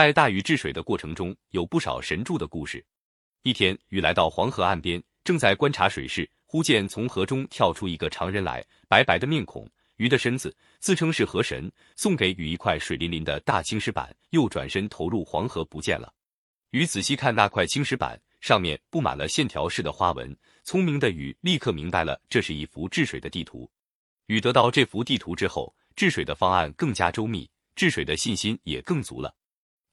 在大禹治水的过程中，有不少神助的故事。一天，禹来到黄河岸边，正在观察水势，忽见从河中跳出一个常人来，白白的面孔，鱼的身子，自称是河神，送给禹一块水淋淋的大青石板，又转身投入黄河不见了。禹仔细看那块青石板，上面布满了线条式的花纹。聪明的禹立刻明白了，这是一幅治水的地图。禹得到这幅地图之后，治水的方案更加周密，治水的信心也更足了。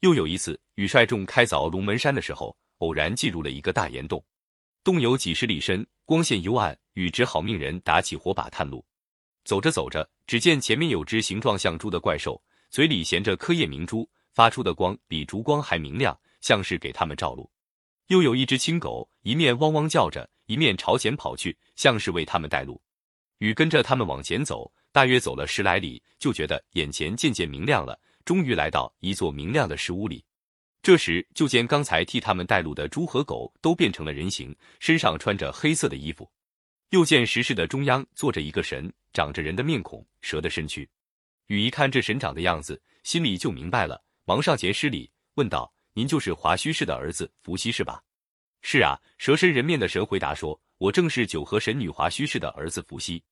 又有一次，禹率众开凿龙门山的时候，偶然进入了一个大岩洞，洞有几十里深，光线幽暗，禹只好命人打起火把探路。走着走着，只见前面有只形状像猪的怪兽，嘴里衔着颗夜明珠，发出的光比烛光还明亮，像是给他们照路。又有一只青狗，一面汪汪叫着，一面朝前跑去，像是为他们带路。禹跟着他们往前走，大约走了十来里，就觉得眼前渐渐明亮了。终于来到一座明亮的石屋里，这时就见刚才替他们带路的猪和狗都变成了人形，身上穿着黑色的衣服。又见石室的中央坐着一个神，长着人的面孔，蛇的身躯。禹一看这神长的样子，心里就明白了，忙上前施礼，问道：“您就是华胥氏的儿子伏羲是吧？”“是啊。”蛇身人面的神回答说：“我正是九河神女华胥氏的儿子伏羲。”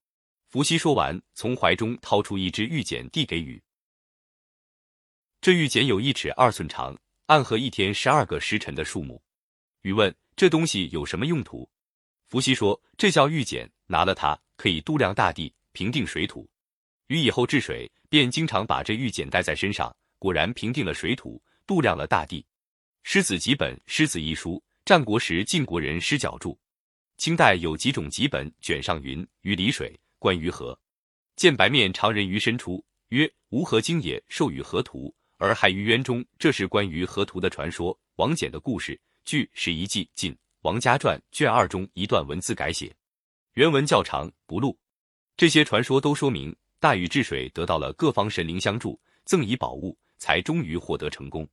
伏羲说完，从怀中掏出一只玉简，递给禹。这玉简有一尺二寸长，暗合一天十二个时辰的数目。禹问：“这东西有什么用途？”伏羲说：“这叫玉简，拿了它可以度量大地，平定水土。禹以后治水，便经常把这玉简带在身上，果然平定了水土，度量了大地。”《诗子辑本》《诗子一书》，战国时晋国人施角著。清代有几种辑本，卷上云：“于里水，观于河，见白面长人于深处，曰：吾河经也，授予河图。”而海于渊中，这是关于河图的传说。王翦的故事，据《史遗记》晋王家传卷二中一段文字改写，原文较长不录。这些传说都说明大禹治水得到了各方神灵相助，赠以宝物，才终于获得成功。